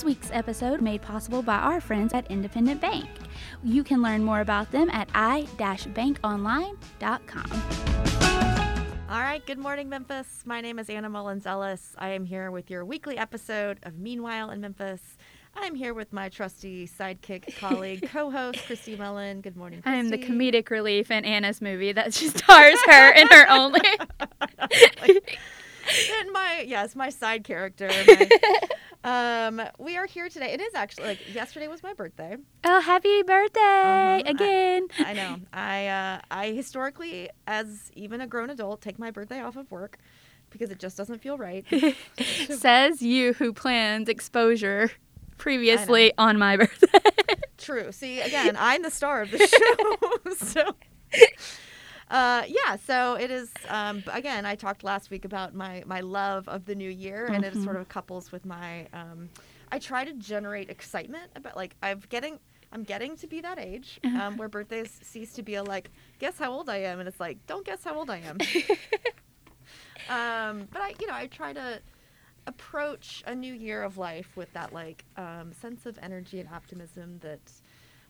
This week's episode made possible by our friends at Independent Bank. You can learn more about them at i-bankonline.com. All right, good morning, Memphis. My name is Anna Mullins Ellis. I am here with your weekly episode of Meanwhile in Memphis. I'm here with my trusty sidekick, colleague, co-host Christy Mullen. Good morning. Christy. I am the comedic relief in Anna's movie that she stars her in her only. and my yes, my side character. My, um, we are here today. It is actually like yesterday was my birthday. Oh, happy birthday Uh-huh. again! I know. I uh, I historically, as even a grown adult, take my birthday off of work because it just doesn't feel right. Says you who planned exposure previously on my birthday. True. See, again, I'm the star of the show. so, uh, yeah. So it is. Um, again, I talked last week about my my love of the new year, and it sort of couples with my. Um, I try to generate excitement about like I'm getting. I'm getting to be that age um, where birthdays cease to be a like, guess how old I am, and it's like, don't guess how old I am. um, but I, you know, I try to approach a new year of life with that like um, sense of energy and optimism that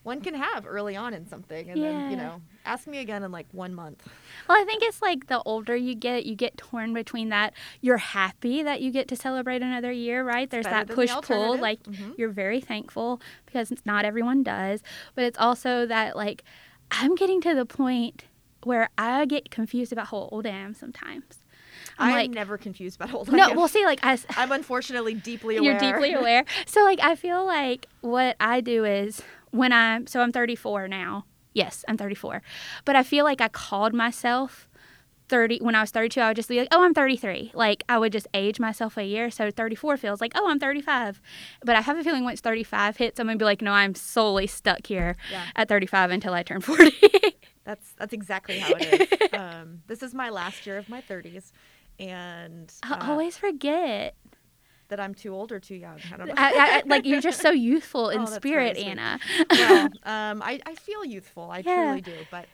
one can have early on in something and then you know ask me again in like one month Well, I think it's like the older you get, you get torn between that. You're happy that you get to celebrate another year, right? There's that than the push pull. Like, Mhm. you're very thankful because not everyone does. But it's also that, like, I'm getting to the point where I get confused about how old I am sometimes. I'm i'm like, never confused about how old I no, well, see, like, I'm unfortunately deeply aware You're deeply aware. So like I feel like what I do is when I'm so I'm 34 now. Yes, I'm 34. But I feel like I called myself 30 when I was 32 I would just be like, "Oh, I'm 33." Like I would just age myself a year. So 34 feels like, "Oh, I'm 35." But I have a feeling once 35 hits, I'm going to be like, "No, I'm solely stuck here Yeah. at 35 until I turn 40." that's that's exactly how it is um, this is my last year of my 30s and I uh, always forget. That i'm too old or too young i don't know I, I, like you're just so youthful in Oh, spirit. Anna. well, um, I, I feel youthful. I Yeah. truly do. But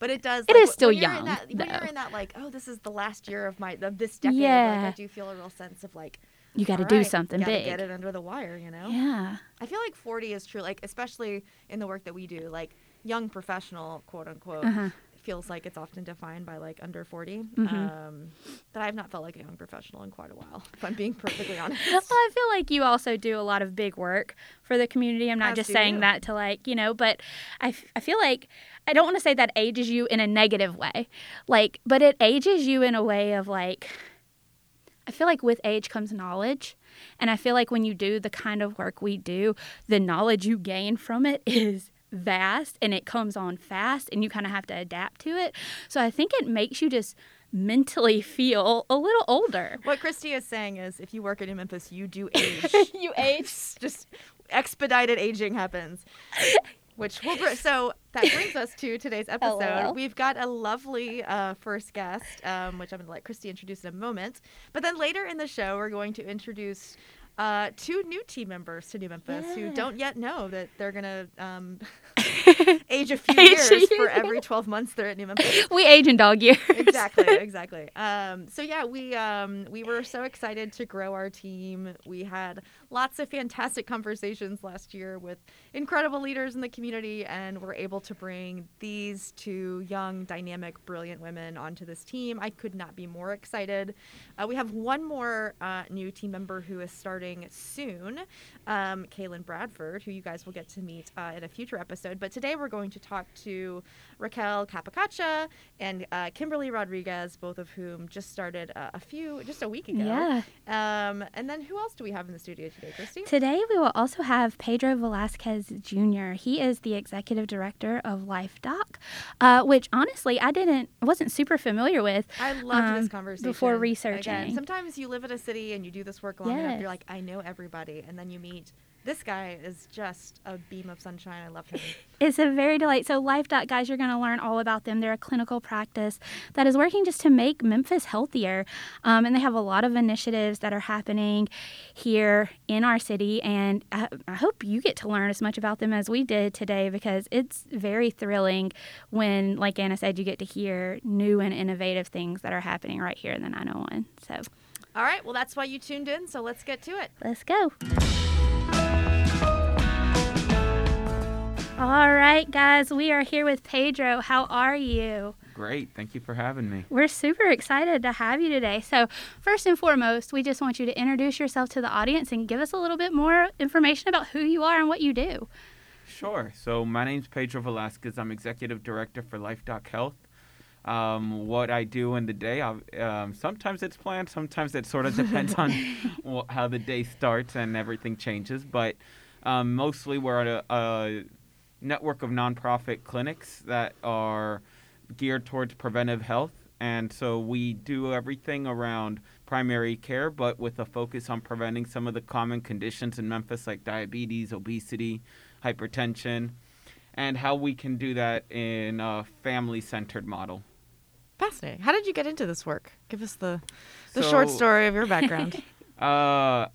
but it does. It like, is still young, that, when you're in that like, oh, this is the last year of my of this decade. Yeah. Like, I do feel a real sense of like, You got to do right, something big. Get it under the wire, you know. Yeah. I feel like 40 is true. Like especially in the work that we do, like young professional, quote unquote. Uh-huh. Feels like it's often defined by like under 40. Mhm. Um, but I've not felt like a young professional in quite a while, if I'm being perfectly honest. Well, I feel like you also do a lot of big work for the community. I'm not As just saying you. that to like, you know, but I, f- I feel like I don't want to say that ages you in a negative way. Like, but it ages you in a way of like, I feel like with age comes knowledge. And I feel like when you do the kind of work we do, the knowledge you gain from it is vast and it comes on fast and you kind of have to adapt to it. So I think it makes you just mentally feel a little older. What Christy is saying is, if you work at New Memphis, you do age. you age just expedited aging happens. Which will br- so that brings us to today's episode. LOL. We've got a lovely uh, first guest, um, which I'm going to let Christy introduce in a moment. But then later in the show, we're going to introduce uh, two new team members to New Memphis who don't yet know that they're going to um, age a few Age a years year. for every 12 months they're at New Memphis. We age in dog years. exactly exactly. Um, so yeah we um, we were so excited to grow our team. We had lots of fantastic conversations last year with incredible leaders in the community and we're able to bring these two young dynamic brilliant women onto this team. I could not be more excited. Uh, we have one more uh, new team member who is starting soon um, kaylin bradford who you guys will get to meet uh, in a future episode but today we're going to talk to raquel capicacha and uh, Kimberly Rodriguez, both of whom just started uh, a few, just a week ago. Yeah. Um, and then who else do we have in the studio today, Christy? Today we will also have Pedro Velasquez Jr. He is the executive director of LifeDoc, uh, which honestly I didn't wasn't super familiar with. I loved um, this conversation before researching. Again, researching. sometimes you live in a city and you do this work long enough, you're like, I know everybody, and then you meet this guy is just a beam of sunshine. I love him. It's a very delight. So, LifeDoc, guys, you're going to learn all about them. They're a clinical practice that is working just to make Memphis healthier. Um, and they have a lot of initiatives that are happening here in our city. And I, I hope you get to learn as much about them as we did today because it's very thrilling when, like Anna said, you get to hear new and innovative things that are happening right here in the 901. So, All right, well, that's why you tuned in, so let's get to it. let's go. All right, guys, we are here with Pedro. How are you? Great. Thank you for having me. We're super excited to have you today. So, first and foremost, we just want you to introduce yourself to the audience and give us a little bit more information about who you are and what you do. Sure. So, my name's Pedro Velasquez. I'm executive director for LifeDoc Health. Um, what I do in the day, um, sometimes it's planned, sometimes it sort of depends on how the day starts and everything changes. But um, mostly, we're at a, a network of nonprofit clinics that are geared towards preventive health. And so we do everything around primary care, but with a focus on preventing some of the common conditions in Memphis, like diabetes, obesity, hypertension, and how we can do that in a family centered model. Fascinating. How did you get into this work? Give us the the so, short story of your background. uh,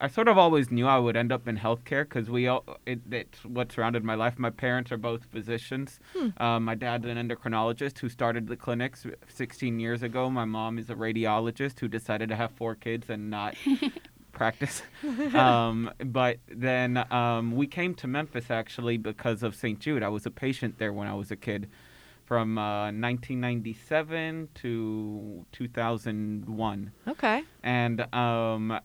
I, sort of always knew I would end up in healthcare because we all it, it's what surrounded my life. My parents are both physicians. Hmm. Um, my dad's an endocrinologist who started the clinics 16 years ago. My mom is a radiologist who decided to have four kids and not practice. Um, but then um, we came to Memphis actually because of St. Jude. I was a patient there when I was a kid from uh, 1997 to 2001. Okay. And um,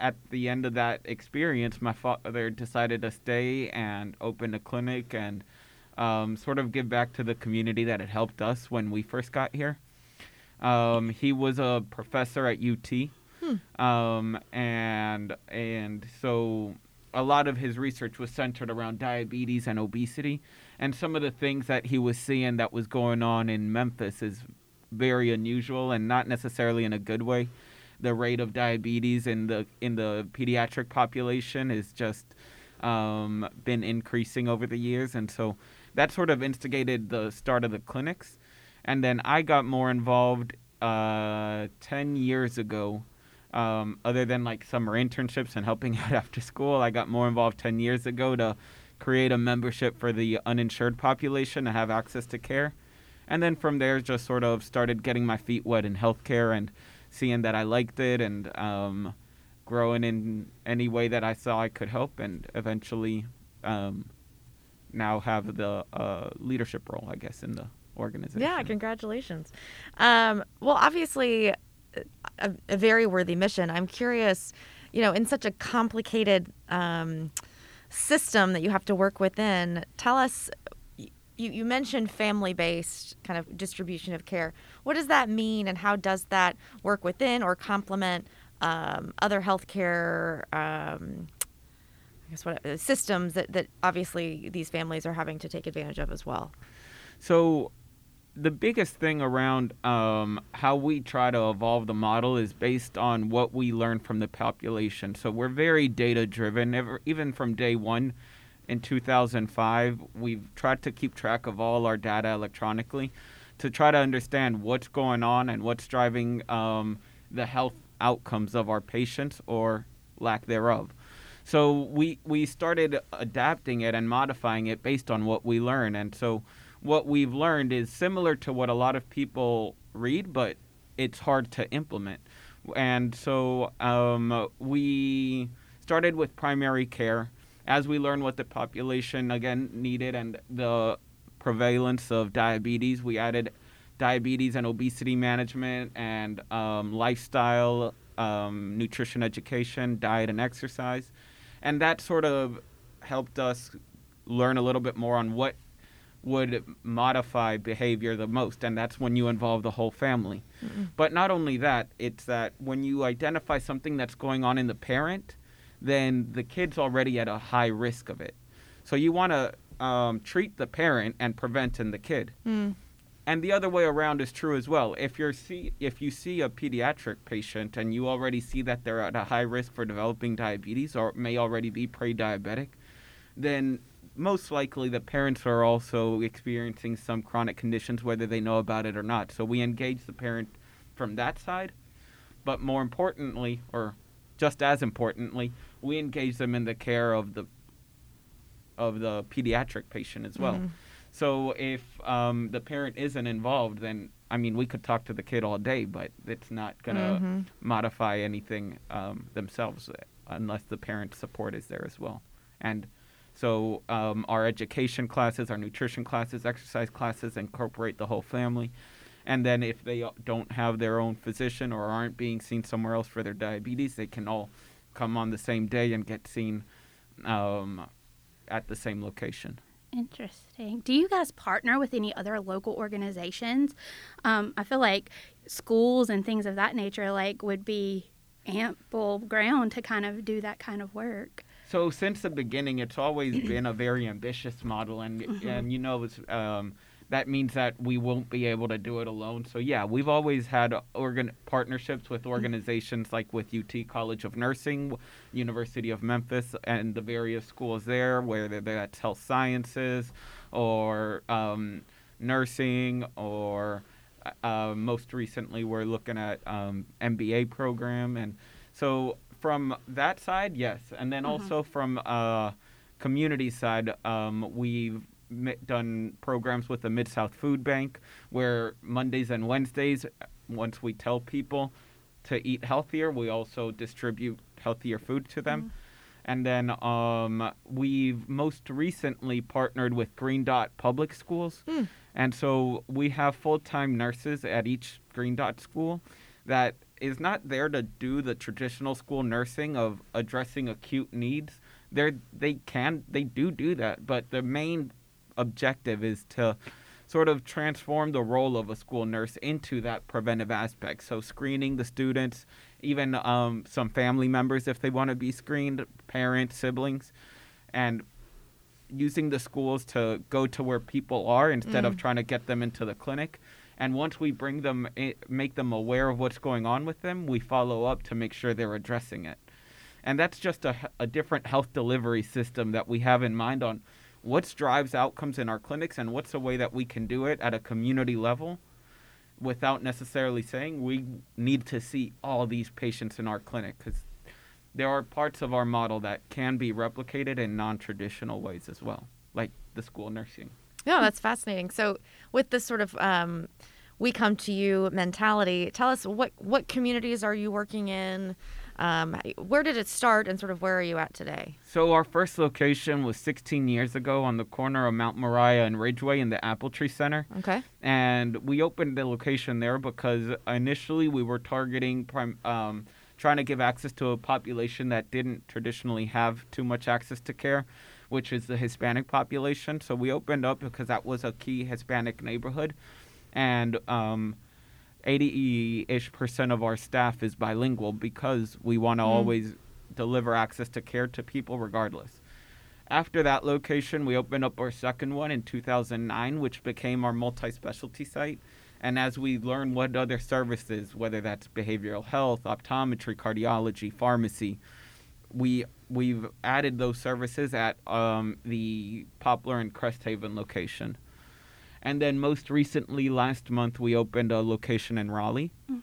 at the end of that experience, my father decided to stay and open a clinic and um, sort of give back to the community that had helped us when we first got here. Um, he was a professor at UT, hmm. um, and and so a lot of his research was centered around diabetes and obesity and some of the things that he was seeing that was going on in Memphis is very unusual and not necessarily in a good way. The rate of diabetes in the in the pediatric population has just um, been increasing over the years, and so that sort of instigated the start of the clinics. And then I got more involved uh, ten years ago. Um, other than like summer internships and helping out after school, I got more involved ten years ago to create a membership for the uninsured population to have access to care. And then from there, just sort of started getting my feet wet in healthcare and seeing that I liked it and um, growing in any way that I saw I could help, and eventually um, now have the uh, leadership role, I guess, in the organization. Yeah, congratulations. Um, well, obviously, a, a, very worthy mission. I'm curious, you know, in such a complicated um, system that you have to work within. Tell us, you, you mentioned family based kind of distribution of care. What does that mean, and how does that work within or complement um, other healthcare? Um, I guess what systems that, that obviously these families are having to take advantage of as well. So the biggest thing around um, how we try to evolve the model is based on what we learn from the population. So we're very data driven. Even from day one in 2005, we've tried to keep track of all our data electronically to try to understand what's going on and what's driving um, the health outcomes of our patients or lack thereof. So we we started adapting it and modifying it based on what we learn, and so what we've learned is similar to what a lot of people read, but it's hard to implement. And so um, we started with primary care. As we learned what the population again needed and the prevalence of diabetes, we added diabetes and obesity management and um, lifestyle, um, nutrition education, diet and exercise. And that sort of helped us learn a little bit more on what would modify behavior the most, and that's when you involve the whole family. Mm-mm. But not only that, it's that when you identify something that's going on in the parent, then the kid's already at a high risk of it. So you want to um, treat the parent and prevent in the kid. Mm. And the other way around is true as well. If you see if you see a pediatric patient and you already see that they're at a high risk for developing diabetes or may already be pre-diabetic, then most likely the parents are also experiencing some chronic conditions, whether they know about it or not. So we engage the parent from that side. But more importantly, or just as importantly, we engage them in the care of the of the pediatric patient as well. Mm-hmm. So if um, the parent isn't involved, then I mean we could talk to the kid all day, but it's not going to mm-hmm. modify anything um, themselves unless the parent support is there as well. And So um, our education classes, our nutrition classes, exercise classes incorporate the whole family. And then if they don't have their own physician or aren't being seen somewhere else for their diabetes, they can all come on the same day and get seen um, at the same location. Interesting. Do you guys partner with any other local organizations? Um, I feel like schools and things of that nature like would be ample ground to kind of do that kind of work. So since the beginning, it's always been a very ambitious model, and mm-hmm. and you know, it's. um, that means that we won't be able to do it alone. So yeah, we've always had organ partnerships with organizations like with UT College of Nursing, University of Memphis, and the various schools there, whether that's health sciences or um, nursing or uh, most recently we're looking at um, MBA program and so from that side yes and then mm-hmm. also from uh, community side um, we've done programs with the Mid South Food Bank where Mondays and Wednesdays, once we tell people to eat healthier, we also distribute healthier food to them. Mm. And then um, we've most recently partnered with Green Dot Public Schools. Mm. And so we have full time nurses at each Green Dot school that is not there to do the traditional school nursing of addressing acute needs. They're, they can, they do do that, but the main objective is to sort of transform the role of a school nurse into that preventive aspect. So screening the students, even um, some family members if they want to be screened, parents, siblings, and using the schools to go to where people are instead mm. of trying to get them into the clinic. And once we bring them, eh, make them aware of what's going on with them, we follow up to make sure they're addressing it. And that's just a, a different health delivery system that we have in mind on what drives outcomes in our clinics and what's a way that we can do it at a community level without necessarily saying we need to see all these patients in our clinic? Because there are parts of our model that can be replicated in non-traditional ways as well like the school nursing. Yeah that's fascinating. So with this sort of um, we come to you mentality tell us what what communities are you working in um, where did it start and sort of where are you at today? So, our first location was 16 years ago on the corner of Mount Moriah and Ridgeway in the Apple Tree Center. Okay. And we opened the location there because initially we were targeting, um, trying to give access to a population that didn't traditionally have too much access to care, which is the Hispanic population. So, we opened up because that was a key Hispanic neighborhood. And, um, 80 ish percent of our staff is bilingual because we want to mm. always deliver access to care to people regardless. After that location, we opened up our second one in 2009, which became our multi specialty site. And as we learn what other services, whether that's behavioral health, optometry, cardiology, pharmacy, we we've added those services at um, the Poplar and Crest Haven location. And then most recently, last month, we opened a location in Raleigh. Mm.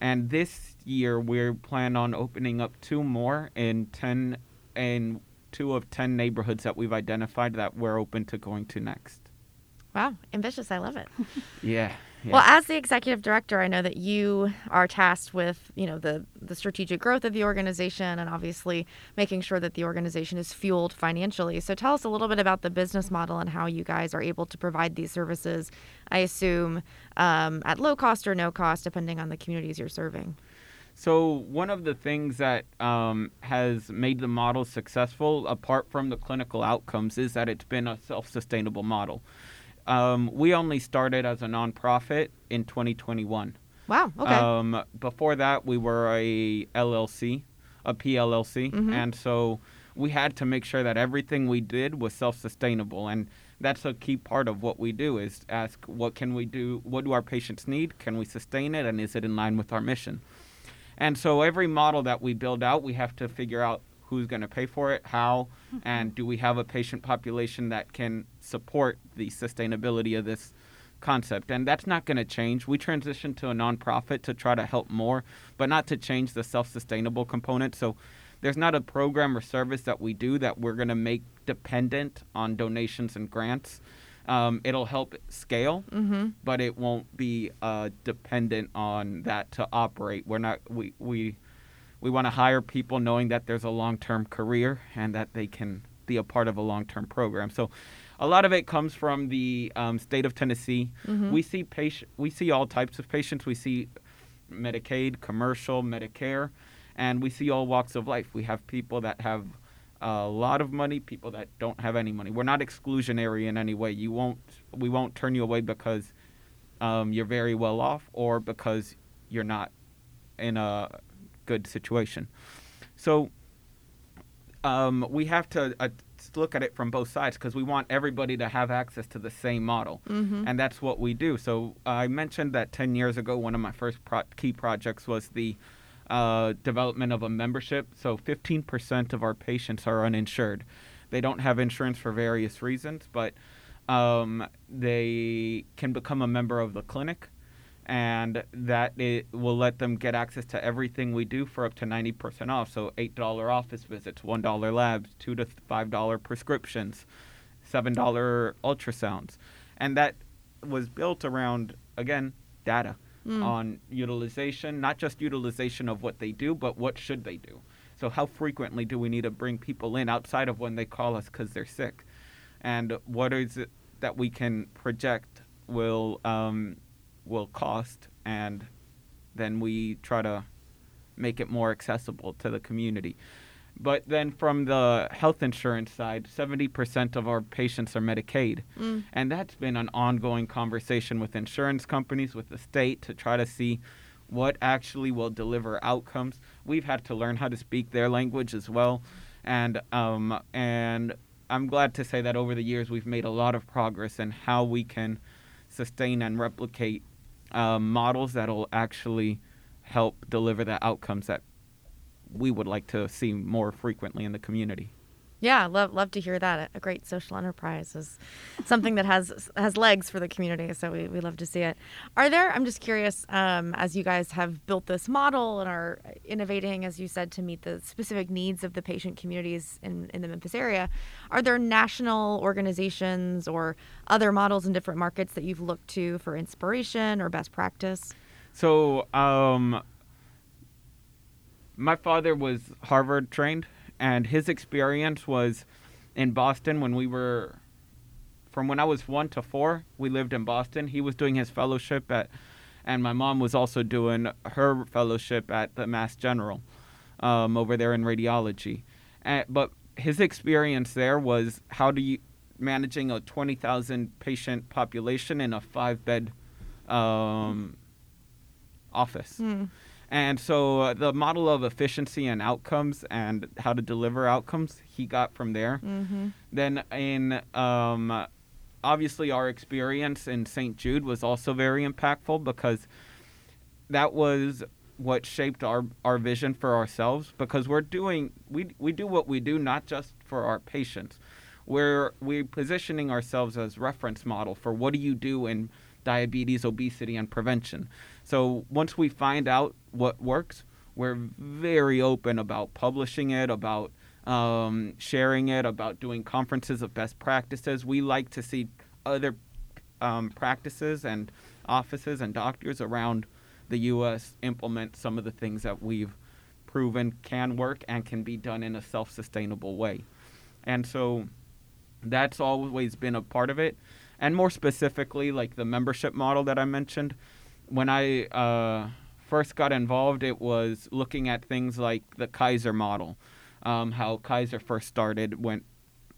And this year, we plan on opening up two more in 10 in two of 10 neighborhoods that we've identified that we're open to going to next. Wow, ambitious. I love it. yeah. Yeah. Well, as the executive director, I know that you are tasked with, you know, the the strategic growth of the organization and obviously making sure that the organization is fueled financially. So tell us a little bit about the business model and how you guys are able to provide these services. I assume um, at low cost or no cost, depending on the communities you're serving. So one of the things that um, has made the model successful, apart from the clinical outcomes, is that it's been a self-sustainable model. Um, we only started as a nonprofit in 2021. Wow. Okay. Um, before that, we were a LLC, a PLLC, mm-hmm. and so we had to make sure that everything we did was self-sustainable, and that's a key part of what we do is ask what can we do, what do our patients need, can we sustain it, and is it in line with our mission? And so every model that we build out, we have to figure out who's going to pay for it, how, mm-hmm. and do we have a patient population that can support the sustainability of this concept. And that's not going to change. We transitioned to a nonprofit to try to help more, but not to change the self sustainable component. So there's not a program or service that we do that we're going to make dependent on donations and grants. Um, it'll help scale, mm-hmm. but it won't be uh, dependent on that to operate. We're not we we we want to hire people knowing that there's a long-term career and that they can be a part of a long-term program. So, a lot of it comes from the um, state of Tennessee. Mhm. We see patient, we see all types of patients. We see Medicaid, commercial, Medicare, and we see all walks of life. We have people that have a lot of money, people that don't have any money. We're not exclusionary in any way. You won't, we won't turn you away because um, you're very well off or because you're not in a good situation. So um, we have to uh, look at it from both sides because we want everybody to have access to the same model, Mhm. and that's what we do. So I mentioned that 10 years ago, one of my first pro- key projects was the uh, development of a membership. So 15% of our patients are uninsured. They don't have insurance for various reasons, but um, they can become a member of the clinic and that it will let them get access to everything we do for up to 90% off. So $8 office visits, $1 labs, 2 to $5 prescriptions, $7 ultrasounds. And that was built around, again, data Mm. on utilization, not just utilization of what they do, but what should they do. So how frequently do we need to bring people in outside of when they call us because they're sick? And what is it that we can project will um, will cost, and then we try to make it more accessible to the community. But then from the health insurance side, 70% of our patients are Medicaid. Mm. And that's been an ongoing conversation with insurance companies, with the state, to try to see what actually will deliver outcomes. We've had to learn how to speak their language as well. And, um, and I'm glad to say that over the years we've made a lot of progress in how we can sustain and replicate um, models that'll actually help deliver the outcomes that we would like to see more frequently in the community. Yeah, love love to hear that. A great social enterprise is something that has has legs for the community, so we, we love to see it. Are there? I'm just curious, um, as you guys have built this model and are innovating, as you said, to meet the specific needs of the patient communities in in the Memphis area. Are there national organizations or other models in different markets that you've looked to for inspiration or best practice? So, um, my father was Harvard trained, and his experience was in Boston when we were, from when I was one to four, we lived in Boston. He was doing his fellowship at, and my mom was also doing her fellowship at the Mass General um, over there in radiology. And, but his experience there was how do you managing a 20,000 patient population in a five bed um, office. Hmm. And so uh, the model of efficiency and outcomes and how to deliver outcomes he got from there. Mm-hmm. Then in um, obviously our experience in St. Jude was also very impactful because that was what shaped our, our vision for ourselves because we're doing we we do what we do not just for our patients. We're we're positioning ourselves as reference model for what do you do in diabetes, obesity, and prevention. So once we find out what works, we're very open about publishing it, about um, sharing it, about doing conferences of best practices. We like to see other um, practices and offices and doctors around the U.S. implement some of the things that we've proven can work and can be done in a self sustainable way. And so that's always been a part of it. And more specifically, like the membership model that I mentioned, when I uh, first got involved, it was looking at things like the Kaiser model, um, how Kaiser first started went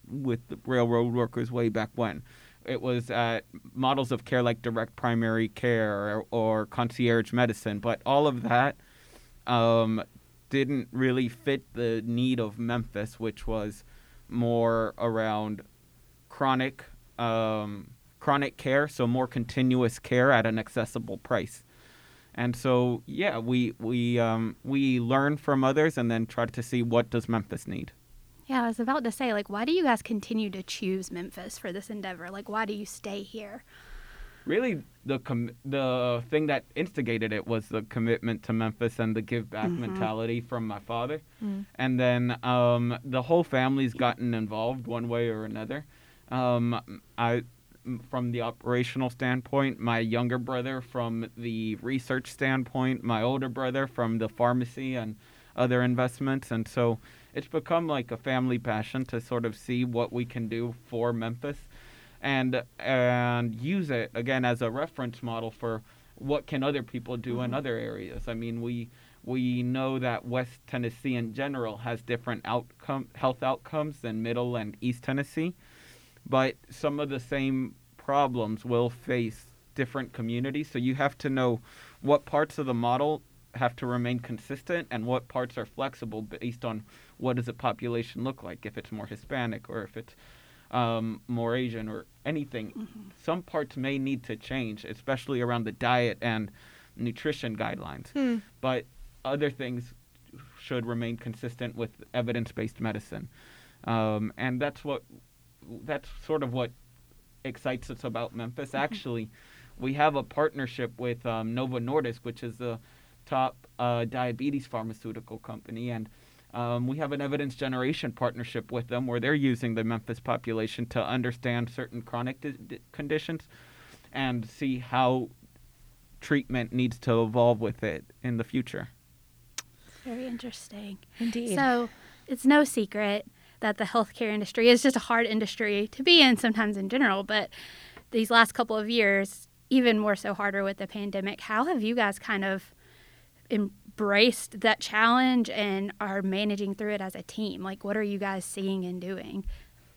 with the railroad workers way back when. It was at models of care like direct primary care or, or concierge medicine, but all of that um, didn't really fit the need of Memphis, which was more around chronic um, chronic care, so more continuous care at an accessible price. And so, yeah, we we um, we learn from others and then try to see what does Memphis need. Yeah, I was about to say, like, why do you guys continue to choose Memphis for this endeavor? Like, why do you stay here? Really, the com- the thing that instigated it was the commitment to Memphis and the give back Mhm. mentality from my father. Mm. and then um, the whole family's gotten involved one way or another. Um, I, from the operational standpoint, my younger brother from the research standpoint, my older brother from the pharmacy and other investments, and so it's become like a family passion to sort of see what we can do for Memphis and and use it again as a reference model for what can other people do in mm-hmm. other areas. I mean, we we know that West Tennessee in general has different outcome health outcomes than Middle and East Tennessee, but some of the same problems will face different communities. So you have to know what parts of the model have to remain consistent and what parts are flexible based on what does the population look like if it's more Hispanic or if it's um, more Asian or anything. Some parts may need to change, especially around the diet and nutrition guidelines. Hmm. But other things should remain consistent with evidence-based medicine, um, and that's what that's sort of what excites us about Memphis. Actually, we have a partnership with um, Novo Nordisk, which is the top uh, diabetes pharmaceutical company, and um, we have an evidence generation partnership with them where they're using the Memphis population to understand certain chronic di- di- conditions and see how treatment needs to evolve with it in the future. Very interesting. Indeed. So it's no secret that the healthcare industry is just a hard industry to be in sometimes in general, but these last couple of years, even more so harder with the pandemic. How have you guys kind of embraced that challenge and are managing through it as a team? Like, what are you guys seeing and doing?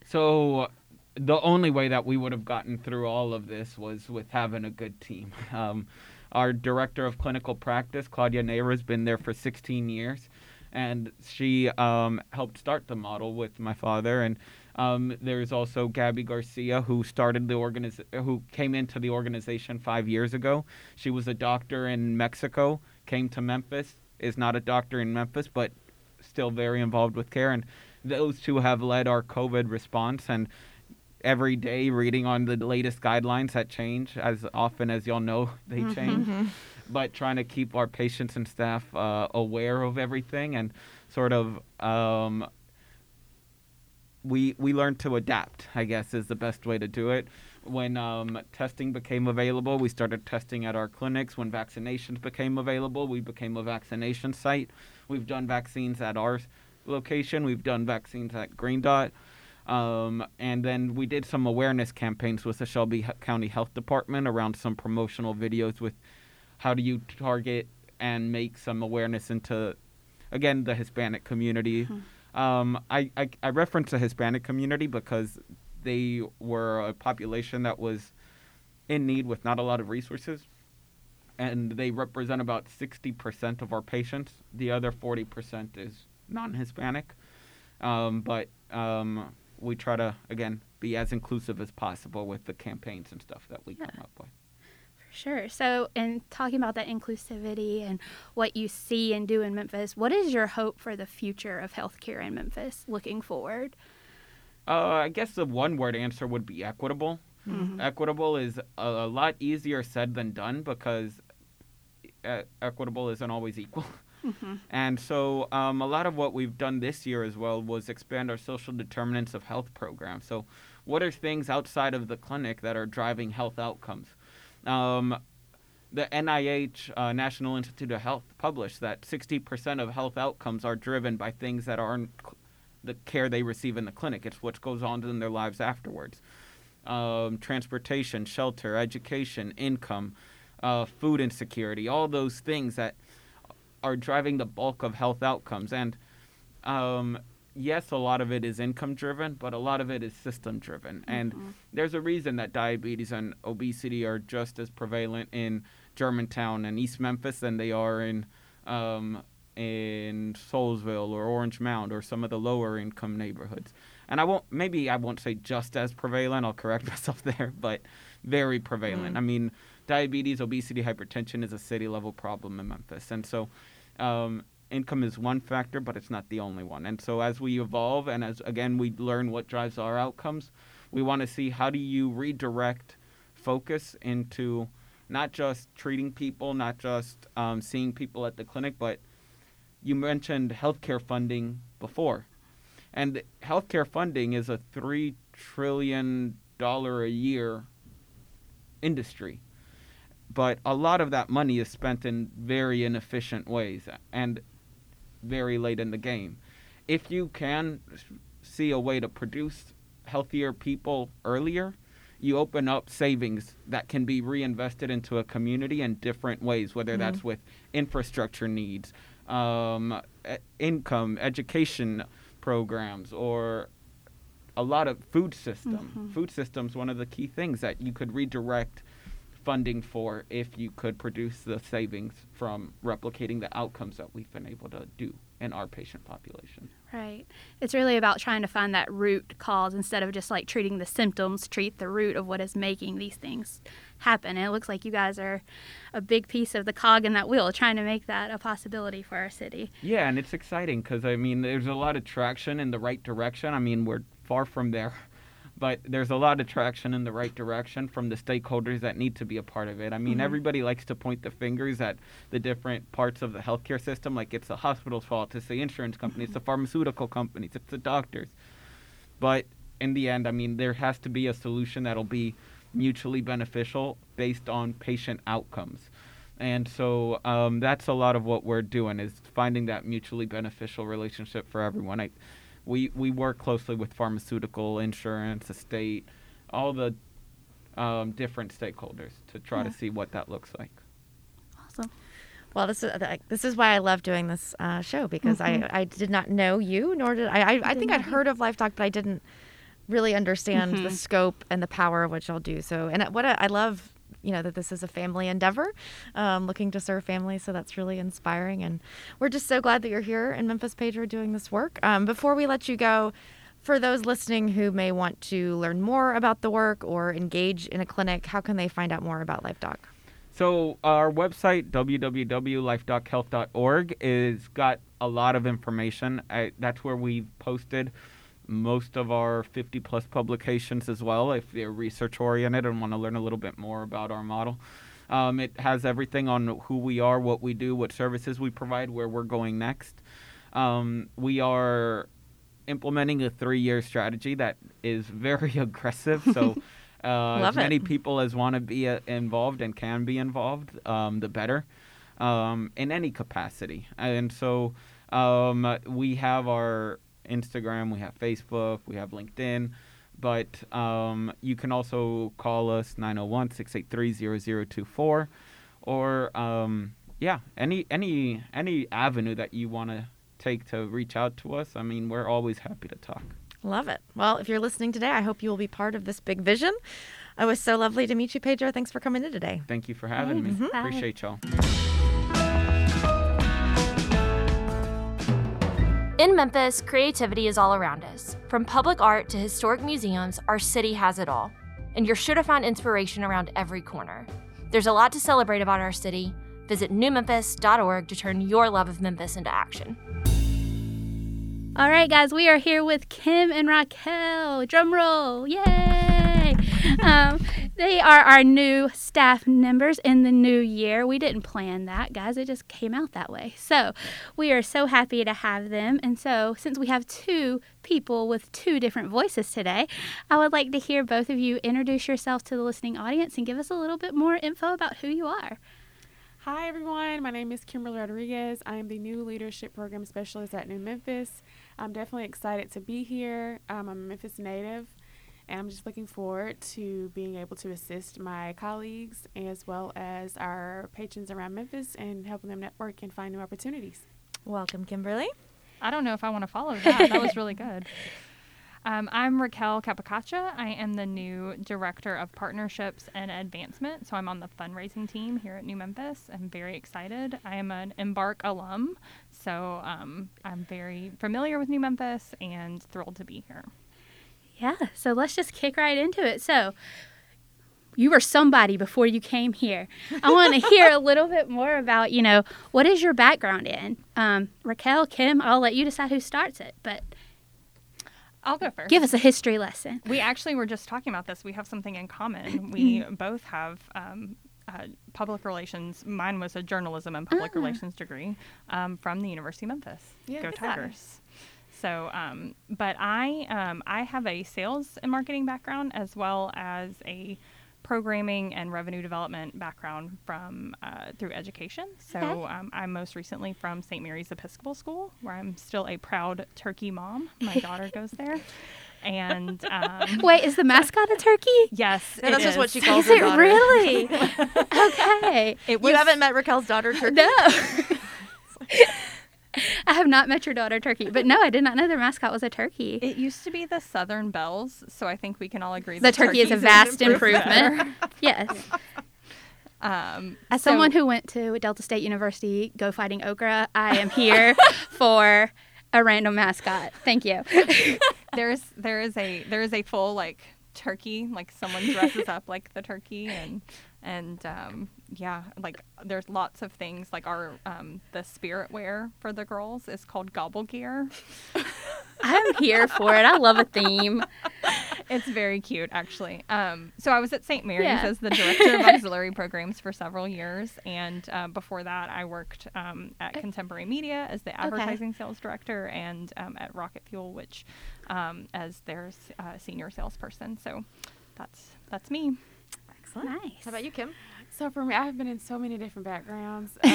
So the only way that we would have gotten through all of this was with having a good team. Um, our director of clinical practice, Claudia Neyra, has been there for 16 years, and she um, helped start the model with my father. And um, there's also Gabby Garcia, who started the organiz- who came into the organization five years ago. She was a doctor in Mexico, came to Memphis, is not a doctor in Memphis, but still very involved with care. And those two have led our COVID response and every day reading on the latest guidelines that change as often as y'all know they change but trying to keep our patients and staff uh, aware of everything and sort of um, we we learned to adapt i guess is the best way to do it. When um, testing became available we started testing at our clinics. When vaccinations became available we became a vaccination site. We've done vaccines at our location. We've done vaccines at green dot. Um, and then we did some awareness campaigns with the Shelby County Health Department around some promotional videos with how do you target and make some awareness into, again, the Hispanic community. Um, I, I, I reference the Hispanic community because they were a population that was in need with not a lot of resources. And they represent about 60% of our patients. The other 40% is non Hispanic. Um, but um, we try to again be as inclusive as possible with the campaigns and stuff that we come up with. For sure. So, in talking about that inclusivity and what you see and do in Memphis, what is your hope for the future of healthcare in Memphis looking forward? Uh, I guess the one word answer would be equitable. Equitable is a, a lot easier said than done because e- equitable isn't always equal. And so, um, a lot of what we've done this year as well was expand our social determinants of health program. So, what are things outside of the clinic that are driving health outcomes? Um, the NIH, uh, National Institute of Health, published that 60% of health outcomes are driven by things that aren't cl- the care they receive in the clinic. It's what goes on in their lives afterwards. Um, transportation, shelter, education, income, uh, food insecurity, all those things that are driving the bulk of health outcomes. And um, yes, a lot of it is income driven, but a lot of it is system driven. And there's a reason that diabetes and obesity are just as prevalent in Germantown and East Memphis than they are in um, in Soulsville or Orange Mound or some of the lower income neighborhoods. And I won't maybe I won't say just as prevalent. I'll correct myself there, but very prevalent. I mean, diabetes, obesity, hypertension is a city level problem in Memphis, and so um, income is one factor, but it's not the only one. And so as we evolve and as again we learn what drives our outcomes, we want to see how do you redirect focus into not just treating people, not just um, seeing people at the clinic, but you mentioned healthcare funding before. And healthcare funding is a $3 trillion a year industry. But a lot of that money is spent in very inefficient ways and very late in the game. if you can see a way to produce healthier people earlier, you open up savings that can be reinvested into a community in different ways, whether that's with infrastructure needs, um, e- income, education programs, or a lot of food system. Food system's one of the key things that you could redirect funding for if you could produce the savings from replicating the outcomes that we've been able to do in our patient population. Right. It's really about trying to find that root cause instead of just like treating the symptoms, treat the root of what is making these things happen. And it looks like you guys are a big piece of the cog in that wheel, trying to make that a possibility for our city. Yeah, and it's exciting because I mean, there's a lot of traction in the right direction. I mean, we're far from there, but there's a lot of traction in the right direction from the stakeholders that need to be a part of it. I mean, everybody likes to point the fingers at the different parts of the healthcare system, like it's the hospital's fault, it's the insurance company, it's the pharmaceutical companies, it's the doctors. But in the end, I mean, there has to be a solution that'll be mutually beneficial based on patient outcomes. And so um, that's a lot of what we're doing is finding that mutually beneficial relationship for everyone. I, we we work closely with pharmaceutical, insurance, the state, all the um, different stakeholders to try to see what that looks like. Awesome. Well, this is this is why I love doing this uh, show because I, I did not know you, nor did I. I, I think I'd heard of Life Doc, but I didn't really understand the scope and the power of what y'all do. So, and what I I love, you know, that this is a family endeavor, um, looking to serve families. So that's really inspiring, and we're just so glad that you're here in Memphis, Pedro, doing this work. Um, before we let you go. For those listening who may want to learn more about the work or engage in a clinic, how can they find out more about Life Doc? So our website www.lifedochealth.org is got a lot of information. I, that's where we've posted most of our 50 plus publications as well. If they're research oriented and want to learn a little bit more about our model, um, it has everything on who we are, what we do, what services we provide, where we're going next. Um, we are implementing a three-year strategy that is very aggressive. So. Uh, as many it. people as want to be uh, involved and can be involved, um, the better, um, in any capacity. And so um, we have our Instagram, we have Facebook, we have LinkedIn, but um, you can also call us 901 683 0024 or um, yeah, any any any avenue that you want to take to reach out to us. I mean, we're always happy to talk. Love it. Well, if you're listening today, I hope you will be part of this big vision. It was so lovely to meet you, Pedro. Thanks for coming in today. Thank you for having me. Thanks. Bye. Appreciate y'all. In Memphis, creativity is all around us. From public art to historic museums, our city has it all. And you're sure to find inspiration around every corner. There's a lot to celebrate about our city. Visit newmemphis.org to turn your love of Memphis into action. All right, guys, we are here with Kim and Raquel. Drum roll, yay! Um, they are our new staff members in the new year. We didn't plan that, guys. It just came out that way. So we are so happy to have them. And so, since we have two people with two different voices today, I would like to hear both of you introduce yourselves to the listening audience and give us a little bit more info about who you are. Hi, everyone. My name is Kimberly Rodriguez. I am the new leadership program specialist at New Memphis. I'm definitely excited to be here. Um, I'm a Memphis native, and I'm just looking forward to being able to assist my colleagues as well as our patrons around Memphis and helping them network and find new opportunities. Welcome, Kimberly. I don't know if I want to follow that. That was really good. Um, I'm Raquel Capicacha. I am the new Director of Partnerships and Advancement. So I'm on the fundraising team here at New Memphis. I'm very excited. I am an Embark alum. So um, I'm very familiar with New Memphis and thrilled to be here. Yeah, so let's just kick right into it. So, you were somebody before you came here. I want to hear a little bit more about, you know, what is your background in? Um, Raquel, Kim, I'll let you decide who starts it, but I'll go first. give us a history lesson. We actually were just talking about this. We have something in common. We both have um, uh, public relations. Mine was a journalism and public Ah. relations degree um, from the University of Memphis. Yeah, Go good job. Tigers! So, um, but I um, I have a sales and marketing background as well as a programming and revenue development background from uh, through education. So Okay. um, I'm most recently from St. Mary's Episcopal School, where I'm still a proud turkey mom. My daughter goes there, and um, Wait, is the mascot a turkey? yes, No, that's it just what she calls Is her it daughter. really? okay. It was You haven't met Raquel's daughter, Turkey? No. I have not met your daughter, Turkey. But no, I did not know their mascot was a turkey. It used to be the Southern Belles, so I think we can all agree The turkey is a vast improvement. improvement. yes. Um, As so- someone who went to Delta State University, go fighting okra, I am here for a random mascot. Thank you. there's there is a there is a full like turkey like someone dresses up like the turkey and and um yeah like there's lots of things like our um the spirit wear for the girls is called gobble gear. I'm here for it. I love a theme. it's very cute actually. Um so i was at st mary's Yeah. as the director of auxiliary programs for several years. And uh, before that i worked um, at contemporary media as the advertising sales director and um, at rocket fuel which um, as their uh, senior salesperson. So that's that's me Excellent. Nice. How about you, Kim? So for me, I've been in so many different backgrounds.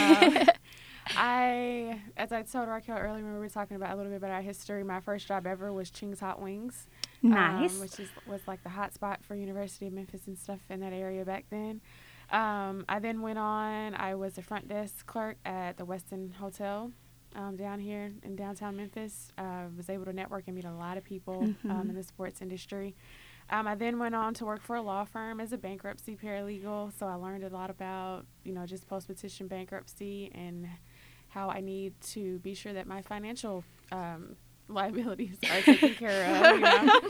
Um, I, as I told Raquel earlier when we were talking about a little bit about our history, my first job ever was Ching's Hot Wings. um, Nice. which is was like the hot spot for University of Memphis and stuff in that area back then. Um, I then went on. I was a front desk clerk at the Westin Hotel um, down here in downtown Memphis. Uh, was able to network and meet a lot of people um, in the sports industry. Um, I then went on to work for a law firm as a bankruptcy paralegal. So I learned a lot about you know just post petition bankruptcy and how I need to be sure that my financial um, liabilities are taken care of. You know?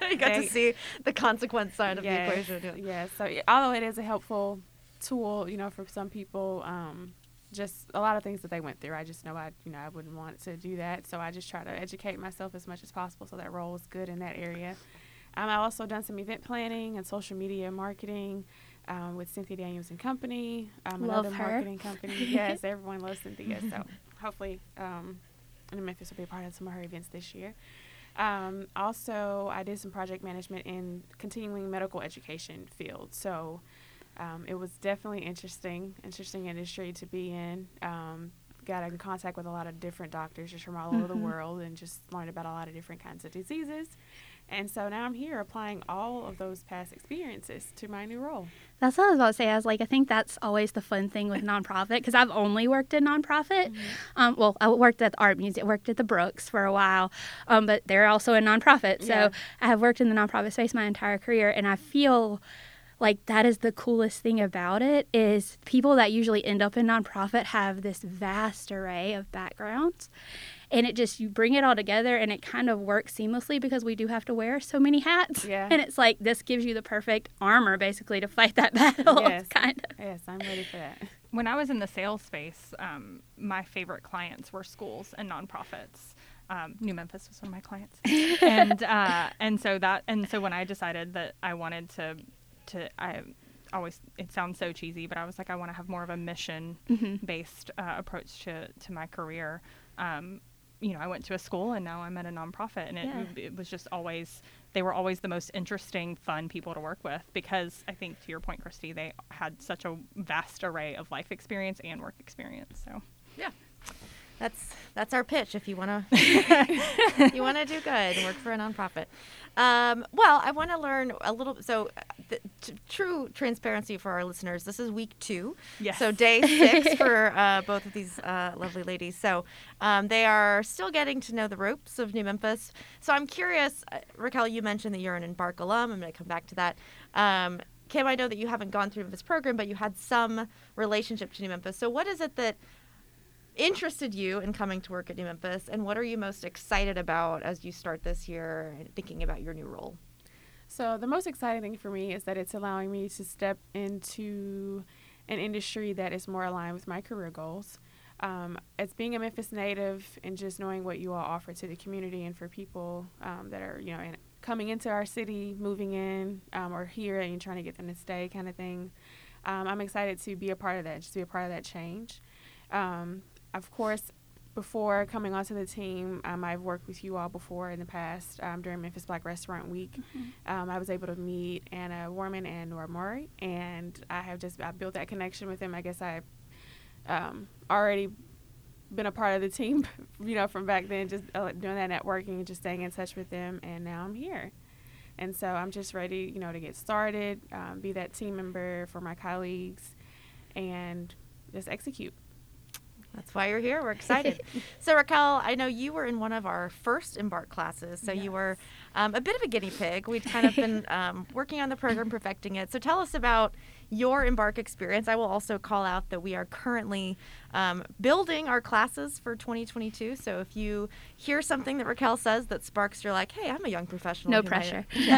you got to see the consequence side of Yes, the equation. Yeah. So yeah, although it is a helpful tool, you know, for some people, um, just a lot of things that they went through. I just know I, you know, I wouldn't want to do that. So I just try to educate myself as much as possible so that role is good in that area. Um, I've also done some event planning and social media marketing um, with Cynthia Daniels and Company, um, Love another her. marketing company. yes, everyone loves Cynthia. So hopefully, um, and Memphis will be a part of some of her events this year. Um, also, I did some project management in continuing medical education field. So um, it was definitely interesting, interesting industry to be in. Um, got in contact with a lot of different doctors just from all over the world and just learned about a lot of different kinds of diseases. And so now I'm here applying all of those past experiences to my new role. That's what I was about to say. I was like, I think that's always the fun thing with nonprofit because I've only worked in nonprofit. Um, well, I worked at the art museum, worked at the Brooks for a while, um, but they're also a nonprofit. So Yeah. I have worked in the nonprofit space my entire career, and I feel like that is the coolest thing about it is people that usually end up in nonprofit have this vast array of backgrounds and it just you bring it all together and it kind of works seamlessly because we do have to wear so many hats Yeah. and it's like this gives you the perfect armor basically to fight that battle Yes. kind of Yes, I'm ready for that. when I was in the sales space, um, my favorite clients were schools and nonprofits. Um, New Memphis was one of my clients, and uh, and so that and so when I decided that I wanted to to I always it sounds so cheesy, but I was like I want to have more of a mission based uh, approach to to my career. Um, you know, I went to a school and now I'm at a nonprofit, and it, Yeah. it was just always they were always the most interesting, fun people to work with because I think to your point, Christy, they had such a vast array of life experience and work experience. So Yeah. That's that's our pitch. If you wanna you wanna do good, work for a nonprofit. Um, well, I want to learn a little. So, uh, the, t- true transparency for our listeners. This is week two. Yes. So day six for uh, both of these uh, lovely ladies. So um, they are still getting to know the ropes of New Memphis. So I'm curious, uh, Raquel. You mentioned that you're an Embark alum. I'm going to come back to that. Um, Kim, I know that you haven't gone through this program, but you had some relationship to New Memphis. So what is it that interested you in coming to work at New Memphis, and what are you most excited about as you start this year and thinking about your new role? So the most exciting thing for me is that it's allowing me to step into an industry that is more aligned with my career goals. Um, as being a Memphis native and just knowing what you all offer to the community and for people um, that are, you know, in, coming into our city, moving in, um, or here and trying to get them to stay, kind of thing. Um, I'm excited to be a part of that, just to be a part of that change. Um, of course, before coming onto the team, um, I've worked with you all before in the past um, during Memphis Black Restaurant Week. Mm-hmm. Um, I was able to meet Anna Warman and Nora Murray, and I have just I built that connection with them. I guess I um, already been a part of the team, you know, from back then, just uh, doing that networking and just staying in touch with them, and now I'm here. And so I'm just ready, you know, to get started, um, be that team member for my colleagues, and just execute. That's why you're here. We're excited. so, Raquel, I know you were in one of our first Embark classes. So, you were um, a bit of a guinea pig. We'd kind of been um, working on the program, perfecting it. So, tell us about your Embark experience. I will also call out that we are currently um, building our classes for 2022. So, if you hear something that Raquel says that sparks, you're like, hey, I'm a young professional. No pressure.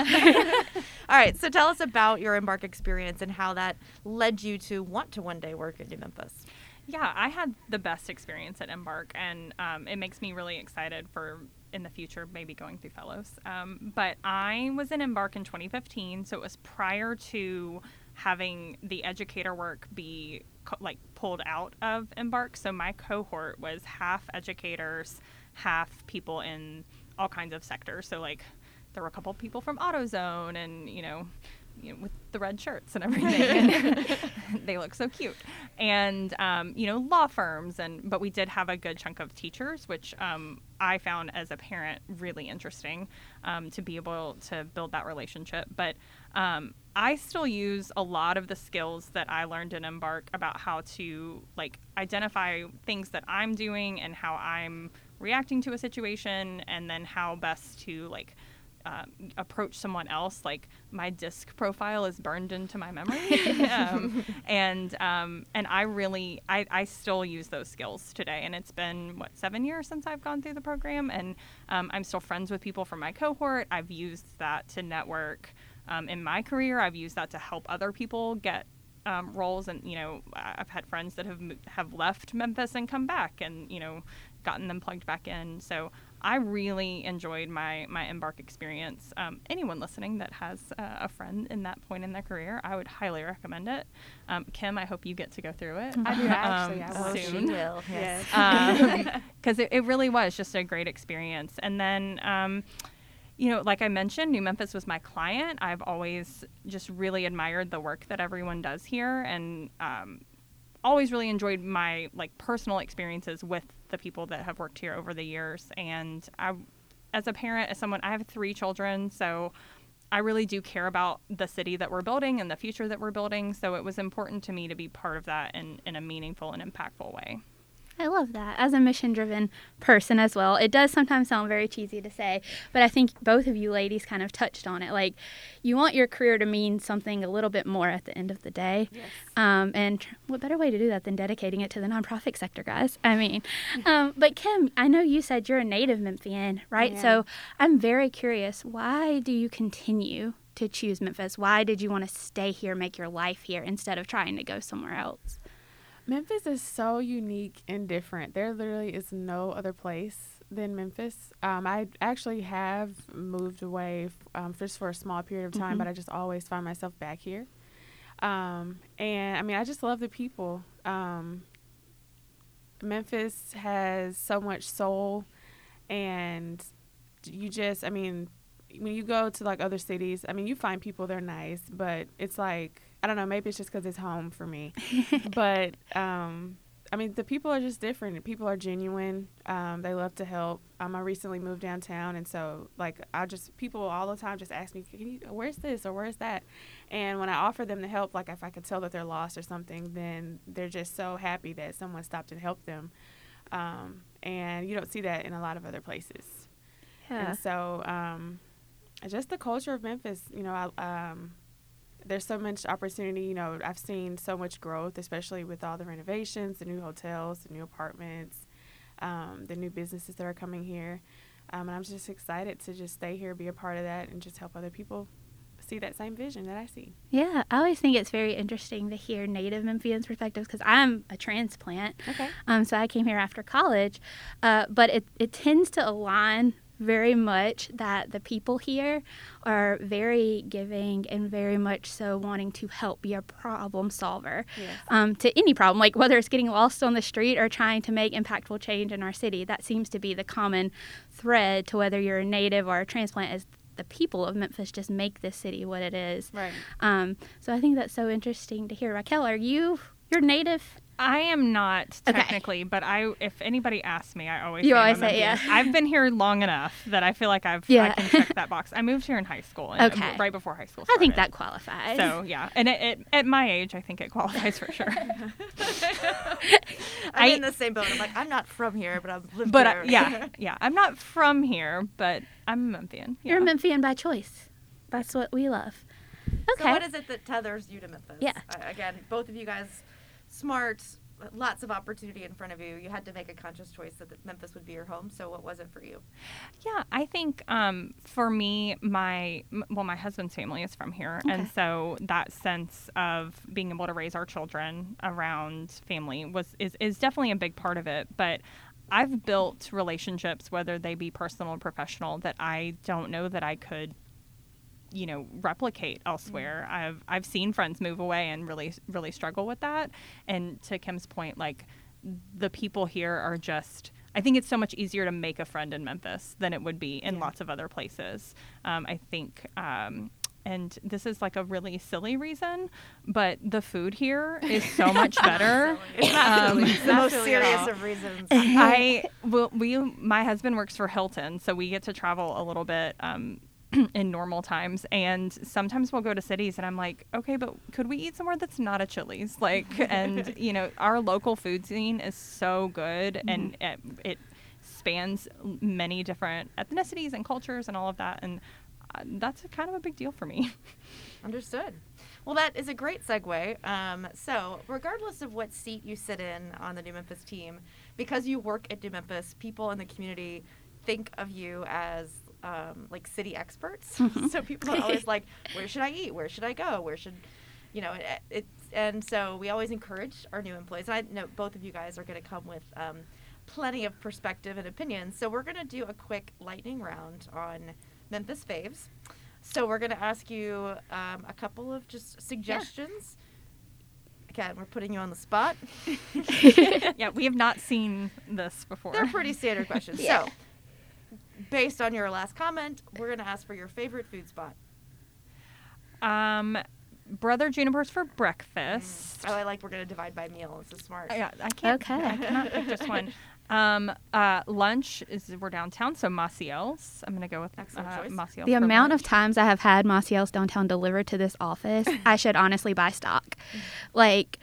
All right. So, tell us about your Embark experience and how that led you to want to one day work in New Memphis. Yeah, I had the best experience at Embark, and um, it makes me really excited for in the future maybe going through fellows. Um, but I was in Embark in 2015, so it was prior to having the educator work be co- like pulled out of Embark. So my cohort was half educators, half people in all kinds of sectors. So like there were a couple people from AutoZone, and you know you know, with the red shirts and everything. And they look so cute. And, um, you know, law firms. And, but we did have a good chunk of teachers, which um, I found as a parent really interesting um, to be able to build that relationship. But um, I still use a lot of the skills that I learned in Embark about how to like identify things that I'm doing and how I'm reacting to a situation and then how best to like um, approach someone else, like my disc profile is burned into my memory, um, and um, and I really I, I still use those skills today, and it's been what seven years since I've gone through the program, and um, I'm still friends with people from my cohort. I've used that to network um, in my career. I've used that to help other people get um, roles, and you know I've had friends that have have left Memphis and come back, and you know gotten them plugged back in. So I really enjoyed my my embark experience. Um, anyone listening that has uh, a friend in that point in their career, I would highly recommend it. Um, Kim, I hope you get to go through it. I do actually. um, I will. Oh, she soon will. Yes. because it, it really was just a great experience. And then, um, you know, like I mentioned, New Memphis was my client. I've always just really admired the work that everyone does here, and um, always really enjoyed my like personal experiences with the people that have worked here over the years. And I, as a parent, as someone, I have three children, so. I really do care about the city that we're building and the future that we're building, so it was important to me to be part of that in, in a meaningful and impactful way. I love that. As a mission driven person as well, it does sometimes sound very cheesy to say, but I think both of you ladies kind of touched on it. Like, you want your career to mean something a little bit more at the end of the day. Yes. Um, and what better way to do that than dedicating it to the nonprofit sector, guys? I mean, um, but Kim, I know you said you're a native Memphian, right? am. So I'm very curious. Why do you continue to choose Memphis? Why did you want to stay here, make your life here, instead of trying to go somewhere else? Memphis is so unique and different. There literally is no other place than Memphis. Um, I actually have moved away um, just for a small period of time, Mhm. but I just always find myself back here. Um, and I mean, I just love the people. Um, Memphis has so much soul, and you just, I mean, when you go to like other cities, I mean, you find people they're nice, but it's like I don't know, maybe it's just because it's home for me. but um, I mean, the people are just different. People are genuine. Um, they love to help. Um, I recently moved downtown, and so like I just people all the time just ask me, Can you, "Where's this or where's that?" And when I offer them the help, like if I could tell that they're lost or something, then they're just so happy that someone stopped and helped them. Um, and you don't see that in a lot of other places. And so, um, just the culture of Memphis, you know, I, um, there's so much opportunity. You know, I've seen so much growth, especially with all the renovations, the new hotels, the new apartments, um, the new businesses that are coming here. Um, and I'm just excited to just stay here, be a part of that, and just help other people see that same vision that I see. Yeah, I always think it's very interesting to hear native Memphians' perspectives because I'm a transplant. Okay. Um, so I came here after college, uh, but it, it tends to align very much that the people here are very giving and very much so wanting to help be a problem solver Yes. um, to any problem, like whether it's getting lost on the street or trying to make impactful change in our city. That seems to be the common thread to whether you're a native or a transplant is the people of Memphis just make this city what it is. Right. Um, so I think that's so interesting to hear. Raquel, are you you're native? I am not Okay. technically, but I if anybody asks me, I always You say I'm always say, yeah. I've been here long enough that I feel like I've Yeah. I can check that box. I moved here in high school, and Okay. right before high school. I think that qualifies. So yeah, and it, it, at my age, I think it qualifies for sure. I'm I- in the same boat. I'm like, I'm not from here, but I've lived but here. I, yeah, yeah, I'm not from here, but I'm a Memphian. You're a yeah. Memphian by choice. That's what we love. Okay. So what is it that tethers you to Memphis? Yeah. Uh, again, both of you guys, smart, lots of opportunity in front of you. You had to make a conscious choice that Memphis would be your home. So what was it for you? Yeah, I think um, for me, my well, my husband's family is from here, and so that sense of being able to raise our children around family was is is definitely a big part of it. But I've built relationships, whether they be personal or professional, that I don't know that I could you know replicate elsewhere. I've i've seen friends move away and really really struggle with that. And to kim's point like the people here are just i think it's so much easier to make a friend in memphis than it would be in Yeah. lots of other places. Um, i think um, and this is like a really silly reason but the food here is so much better. It's not Um. It's the not most serious of reasons. I well, we my husband works for Hilton, so we get to travel a little bit um, in normal times, and sometimes we'll go to cities, and I'm like, okay, but could we eat somewhere that's not a Chili's? Like, and you know, our local food scene is so good, and it, it spans many different ethnicities and cultures and all of that, and uh, that's a kind of a big deal for me. Understood. Well, that is a great segue. Um, so, regardless of what seat you sit in on the New Memphis team, because you work at New Memphis, people in the community think of you as um, like city experts. so people are always like, "Where should I eat? Where should I go? Where should you know?" It, it's and so we always encourage our new employees. And I know both of you guys are going to come with um, plenty of perspective and opinions. So we're going to do a quick lightning round on Memphis faves. So we're going to ask you um, a couple of just suggestions. Again, we're putting you on the spot. yeah, we have not seen this before. They're pretty standard questions. Yeah. So, based on your last comment, we're going to ask for your favorite food spot. Um, brother Juniper's for breakfast. Oh, I like we're going to divide by meal. This is smart. Yeah, I can't. Okay. I cannot pick just one. Um, uh, lunch is we're downtown, so Maciel's. I'm gonna go with Excellent uh. Maciel's The for amount of times I have had Maciel's downtown delivered to this office, I should honestly buy stock. Like,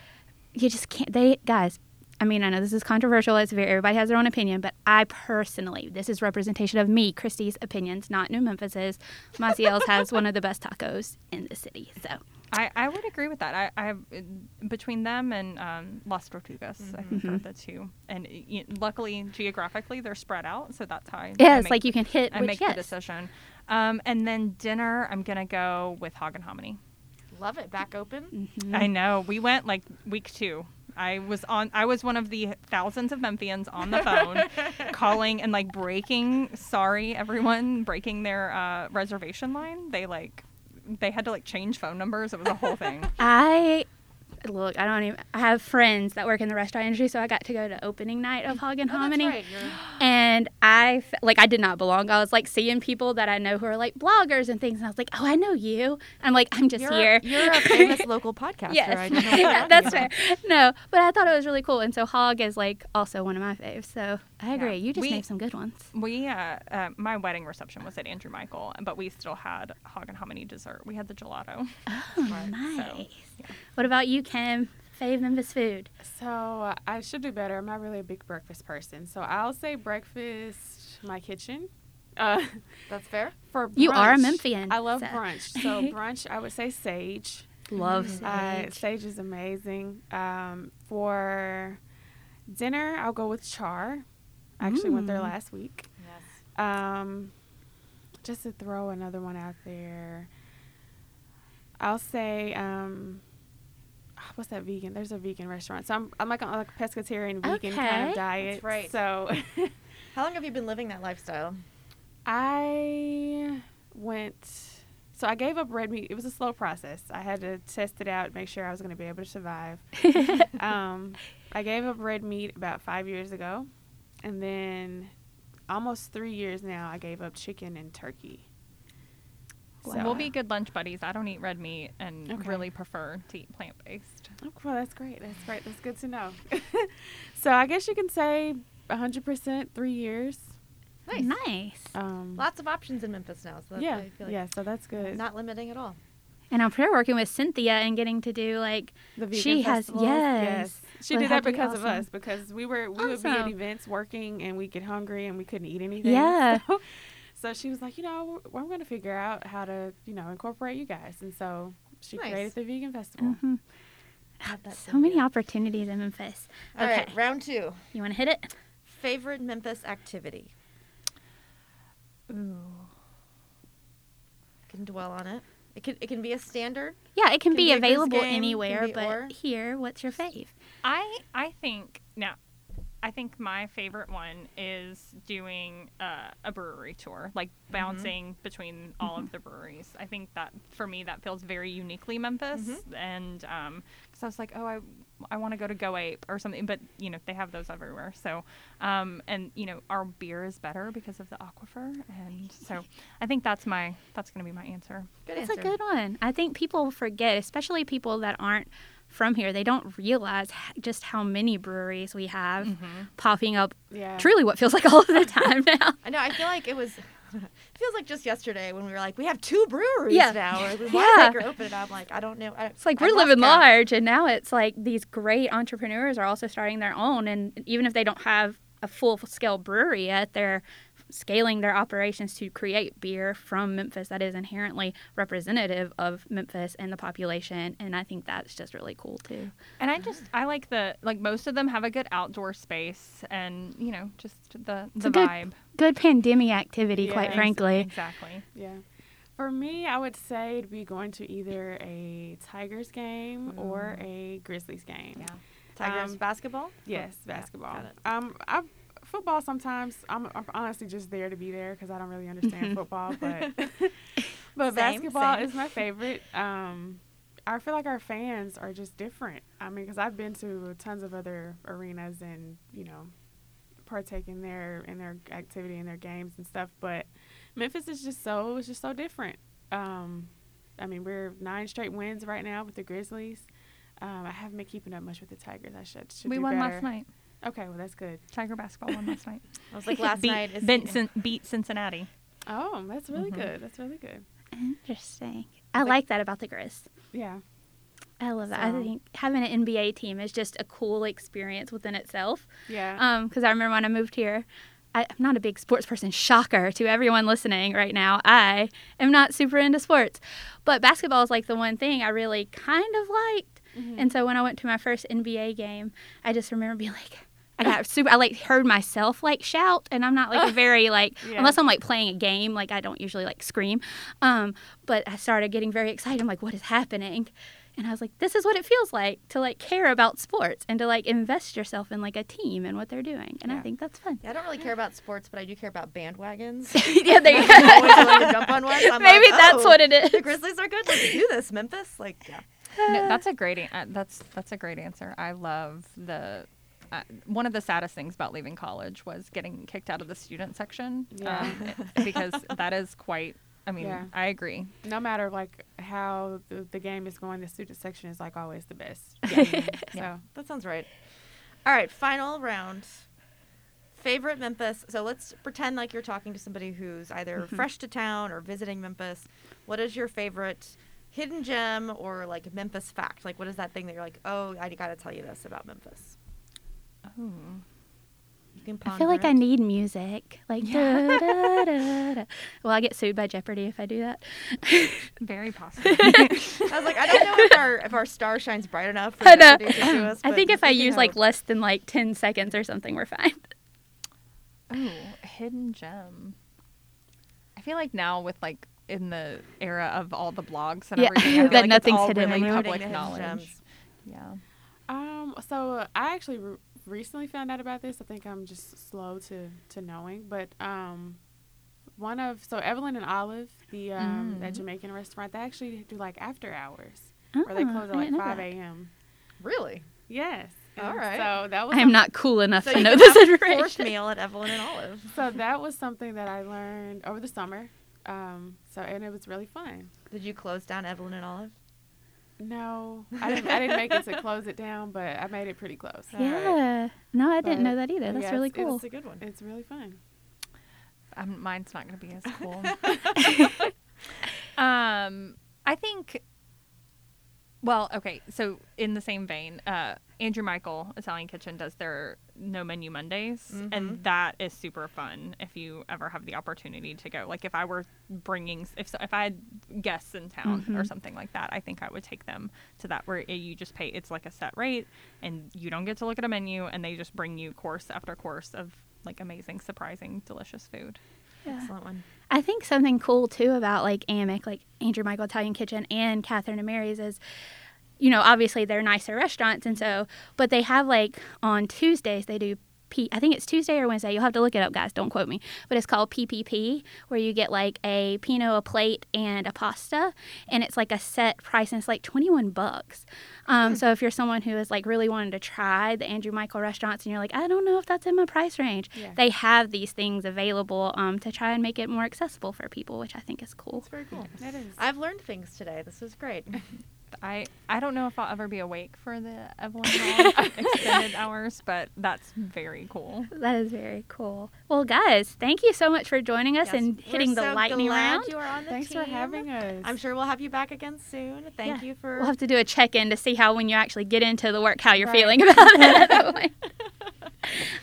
you just can't. They guys. I mean, I know this is controversial. It's very everybody has their own opinion, but I personally, this is representation of me, Christy's opinions, not New Memphis's. Maciel's has one of the best tacos in the city. So I, I would agree with that. I, I have uh, between them and um, Las Tortugas, I think Mm-hmm. are the two. And y luckily, geographically, they're spread out, so that's how I. yeah, I it's make- like you can hit I which make yes. the decision. Um, and then dinner, I'm gonna go with Hog and Hominy. Love it. Back open. Mm-hmm. I know. We went like week two. I was on. I was one of the thousands of Memphians on the phone, calling and like breaking. Sorry, everyone, breaking their uh, reservation line. They like, they had to like change phone numbers. It was a whole thing. I look. I don't even. I have friends that work in the restaurant industry, so I got to go to opening night of Hog and Oh, that's Hominy. right. And I like I did not belong. I was like seeing people that I know who are like bloggers and things, and I was like, "Oh, I know you." I'm like, "I'm just you're, here." You're a famous local podcaster. yes, I don't know what that's fair. No, but I thought it was really cool, and so Hog is like also one of my faves. So I agree. Yeah. You just We- named some good ones. We, uh, uh, my wedding reception was at Andrew Michael, but we still had Hog and Hominy dessert. We had the gelato. Oh, Smart. nice. yeah. What about you, Kim? Fave Memphis food. So uh, I should do better. I'm not really a big breakfast person. So I'll say breakfast, my kitchen. Uh, That's fair. for You are a brunch, Memphian, I love so- brunch. So brunch, I would say Sage. Love Uh, sage. Sage is amazing. Um, for dinner, I'll go with Char. I actually went there Mm. last week. Yes. Um, just to throw another one out there, I'll say, um, what's that vegan? There's a vegan restaurant. So I'm, I'm like on like a pescatarian vegan kind of diet. That's right. So How long have you been living that lifestyle? I went. So I gave up red meat. It was a slow process. I had to test it out, make sure I was going to be able to survive. um, I gave up red meat about five years ago, and then almost three years now, I gave up chicken and turkey. So we'll be good lunch buddies. I don't eat red meat and Okay. really prefer to eat plant based. Oh, well, that's great. That's great. That's good to know. so I guess you can say 100% three years. Nice. Nice. Um, Lots of options in Memphis now, so that's yeah, I feel like yeah. So that's good. not limiting at all. And I'm sure working with Cynthia and getting to do like The vegan She has- festivals, yes. She did that to be because of us because we were we would be at events working and we get hungry and we couldn't eat anything. Yeah. So, so she was like, you know, we're, we're going to figure out how to you know incorporate you guys, and so she Nice. created the vegan festival. mhm. So many Cynthia. opportunities in Memphis. All okay, right, round two. you want to hit it? Favorite Memphis activity. Ooh. Can dwell on it. It can it can be a standard. Yeah, it can, Can be be available game, can anywhere, be but or. here, what's your fave? I I think now I think my favorite one is doing uh, a brewery tour, like bouncing between all of the breweries. I think that for me that feels very uniquely Memphis, and because I was like, oh, I I want to go to Go Ape or something, but you know they have those everywhere. So, um, and you know our beer is better because of the aquifer, and so I think that's my that's gonna be my answer. Good That's answer. a good one. I think people forget, especially people that aren't from here, they don't realize just how many breweries we have mm-hmm. popping up Yeah. truly what feels like all of the time now. I know. I feel like it was. It feels like just yesterday when we were like, we have two breweries Yeah. now. Or Yeah. Winemaker open it. I'm like, I don't know. I, It's like we're living count. large, and now it's like these great entrepreneurs are also starting their own. And even if they don't have a full scale brewery yet, they're scaling their operations to create beer from Memphis that is inherently representative of Memphis and the population. And I think that's just really cool too. And I just I like the like most of them have a good outdoor space and you know just the It's the a good- vibe. Good pandemic activity, Yeah, quite ex- frankly. Exactly. Yeah. For me, I would say it'd be going to either a Tigers game or a Grizzlies game. Yeah. Tigers Um, basketball. Yes, Yeah, basketball. got it. Um, I, football sometimes. I'm, I'm honestly just there to be there because I don't really understand football, but but Same, basketball same. is my favorite. Um, I feel like our fans are just different. I mean, because I've been to tons of other arenas and you know partake in their in their activity and their games and stuff, but Memphis is just so it's just so different. Um, I mean, we're nine straight wins right now with the Grizzlies. Um, I haven't been keeping up much with the Tigers. I should. should we won better. last night. Okay, well that's good. Tiger basketball won last night. I was like last beat, night. Is, beat, beat Cincinnati. Oh, that's really Mhm. good. That's really good. Interesting. I like that about the Grizz. Yeah. I love that. I think having an NBA team is just a cool experience within itself. Yeah. Um, because I remember when I moved here, I, I'm not a big sports person. Shocker to everyone listening right now. I am not super into sports, but basketball is like the one thing I really kind of liked. Mm-hmm. And so when I went to my first NBA game, I just remember being like, I got super. I like heard myself like shout, and I'm not like a very like Yeah. unless I'm like playing a game, like I don't usually like scream. Um, but I started getting very excited. I'm like, what is happening? And I was like, this is what it feels like to like care about sports and to like invest yourself in like a team and what they're doing. And I think that's fun. Yeah, I don't really care about sports, but I do care about bandwagons. yeah, there you I'm always go. willing to jump on one. I'm Maybe like, that's oh, what it is. The Grizzlies are good. Let's do this, Memphis. Like, yeah. No, that's a great. Uh, that's that's a great answer. I love the. Uh, one of the saddest things about leaving college was getting kicked out of the student section. Yeah. um, because that is quite. I mean, Yeah. I agree. no matter like how the, the game is going, the student section is like always the best. game. so That sounds right. All right, final round. Favorite Memphis. So let's pretend like you're talking to somebody who's either Mm-hmm. fresh to town or visiting Memphis. What is your favorite hidden gem or like Memphis fact? Like, what is that thing that you're like, oh, I got to tell you this about Memphis? Oh. You can I feel like ponder I need music. Like, da, da, da, da. Will I get sued by Jeopardy if I do that? Very possible. I was like, I don't know if our if our star shines bright enough. For I know. To sue us, I think if I we can use like less than like 10 seconds or something, we're fine. Oh, hidden gem. I feel like now with like in the era of all the blogs and Yeah, everything, that like nothing's hidden really anymore. public knowledge. gems. Yeah. Um, so I actually re- recently found out about this. I think I'm just slow to to knowing, but um, one of so Evelyn and Olive, the um, that Mm. Jamaican restaurant, they actually do like after hours, Oh, where they close at like five a.m. Really? Yes. All And right. So that was I am not cool enough So to know this have a fourth meal at Evelyn and Olive. so that was something that I learned over the summer. Um, so and it was really fun. Did you close down Evelyn and Olive? No, I didn't. I didn't make it to close it down, but I made it pretty close. All right. Yeah. No, I didn't know that either. That's yeah, really it's- cool. It's a good one. It's really fun. Um, mine's not going to be as cool. um, I think. Well, okay. So in the same vein, uh, Andrew Michael Italian Kitchen does their no menu Mondays, Mhm. and that is super fun. If you ever have the opportunity to go, like if I were bringing, if so, if I had guests in town or Mhm. something like that, I think I would take them to that where you just pay. It's like a set rate, and you don't get to look at a menu, and they just bring you course after course of like amazing, surprising, delicious food. Yeah. Excellent one. I think something cool too about like AMIC, like Andrew Michael Italian Kitchen and Catherine and Mary's is, you know, obviously they're nicer restaurants and so, but they have like on Tuesdays they do P. I think it's Tuesday or Wednesday. You'll have to look it up, guys. Don't quote me. But it's called PPP, where you get like a Pinot, a plate, and a pasta, and it's like a set price, and it's like twenty one bucks. Um, so if you're someone who is like really wanting to try the Andrew Michael restaurants, and you're like, I don't know if that's in my price range, Yeah. they have these things available um, to try and make it more accessible for people, which I think is cool. It's very cool. That is. I've learned things today. This was great. I I don't know if I'll ever be awake for the Evelyn and Olive extended hours, but that's very cool. That is very cool. Well, guys, thank you so much for joining us Yes, and we're hitting the so lightning glad round. You are on the Thanks for having us. I'm sure we'll have you back again soon. Thank Yeah. you for. We'll have to do a check in to see how when you actually get into the work, how you're Right. feeling about it at that point.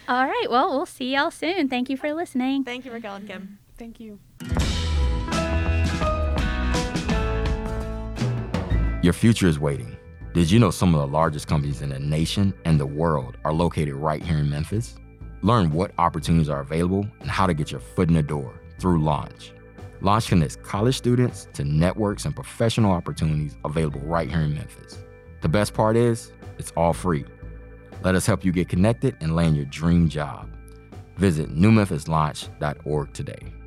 All right. Well, we'll see y'all soon. Thank you for listening. Thank you, Raquel and Kim. Thank you. Your future is waiting. Did you know some of the largest companies in the nation and the world are located right here in Memphis? Learn what opportunities are available and how to get your foot in the door through Launch. Launch connects college students to networks and professional opportunities available right here in Memphis. The best part is, it's all free. Let us help you get connected and land your dream job. Visit newmemphislaunch.org today.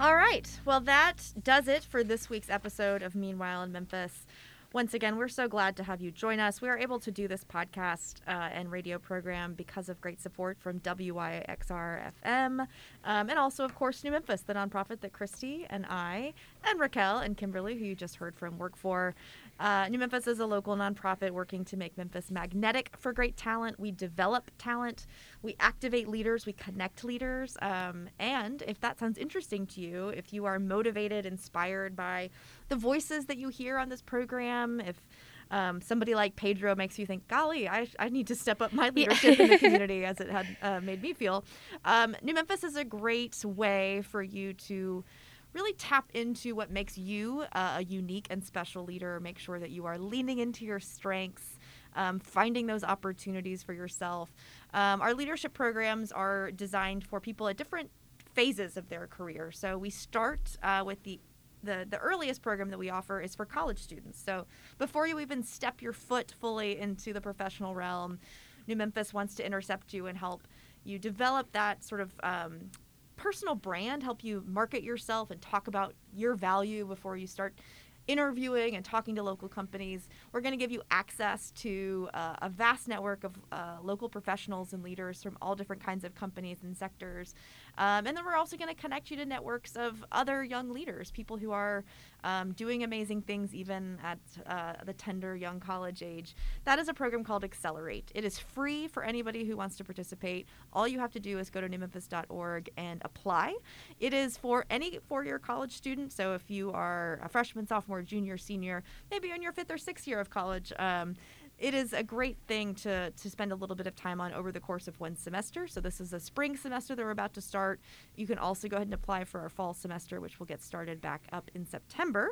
All right. Well, that does it for this week's episode of Meanwhile in Memphis. Once again, we're so glad to have you join us. We are able to do this podcast uh, and radio program because of great support from WYXR FM, um, and also, of course, New Memphis, the nonprofit that Christy and I and Raquel and Kimberly, who you just heard from, work for. Uh, New Memphis is a local nonprofit working to make Memphis magnetic for great talent. We develop talent, we activate leaders, we connect leaders. Um, and if that sounds interesting to you, if you are motivated, inspired by the voices that you hear on this program, if um, somebody like Pedro makes you think, golly, I, I need to step up my leadership in the community as it had uh, made me feel. Um, New Memphis is a great way for you to really tap into what makes you uh, a unique and special leader. Make sure that you are leaning into your strengths, um, finding those opportunities for yourself. Um, our leadership programs are designed for people at different phases of their career. So we start uh, with the the, the earliest program that we offer is for college students. So before you even step your foot fully into the professional realm, New Memphis wants to intercept you and help you develop that sort of um, personal brand, help you market yourself and talk about your value before you start interviewing and talking to local companies. We're going to give you access to uh, a vast network of uh, local professionals and leaders from all different kinds of companies and sectors. Um, and then we're also going to connect you to networks of other young leaders, people who are um, doing amazing things even at uh, the tender young college age. That is a program called Accelerate. It is free for anybody who wants to participate. All you have to do is go to newmemphis.org and apply. It is for any four year college student. So if you are a freshman, sophomore, junior, senior, maybe in your fifth or sixth year of college, um, it is a great thing to, to spend a little bit of time on over the course of one semester. So this is a spring semester that we're about to start. You can also go ahead and apply for our fall semester, which will get started back up in September.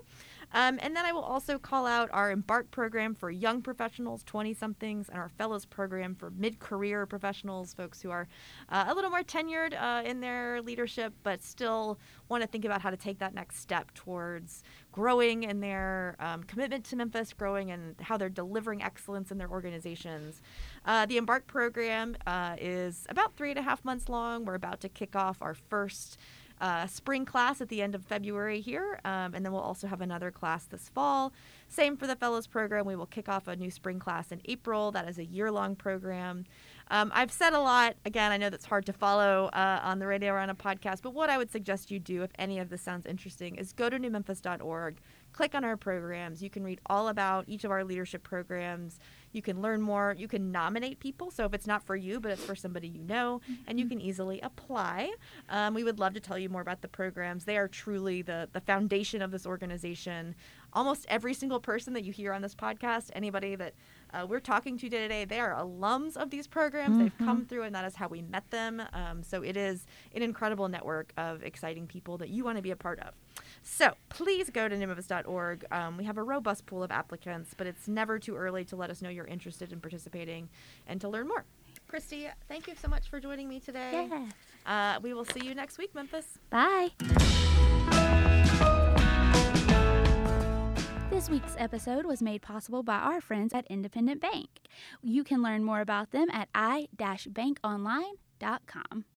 Um, and then I will also call out our Embark program for young professionals, 20 somethings, and our Fellows program for mid career professionals, folks who are uh, a little more tenured uh, in their leadership, but still want to think about how to take that next step towards growing in their um, commitment to Memphis, growing and how they're delivering excellence in their organizations. Uh, the Embark program uh, is about three and a half months long. We're about to kick off our first uh, spring class at the end of February here, um, and then we'll also have another class this fall. Same for the Fellows program. We will kick off a new spring class in April. That is a year long program. Um, I've said a lot. Again, I know that's hard to follow uh, on the radio or on a podcast, but what I would suggest you do if any of this sounds interesting is go to newmemphis.org, click on our programs. You can read all about each of our leadership programs. You can learn more. You can nominate people. So if it's not for you, but it's for somebody you know, and you can easily apply. Um, we would love to tell you more about the programs. They are truly the, the foundation of this organization. Almost every single person that you hear on this podcast, anybody that uh, we're talking to today, they are alums of these programs. Mm-hmm. They've come through, and that is how we met them. Um, so it is an incredible network of exciting people that you want to be a part of. So please go to newmemphis.org. Um, we have a robust pool of applicants, but it's never too early to let us know you're interested in participating and to learn more. Christy, thank you so much for joining me today. Yeah. Uh, we will see you next week, Memphis. Bye. This week's episode was made possible by our friends at Independent Bank. You can learn more about them at i-bankonline.com.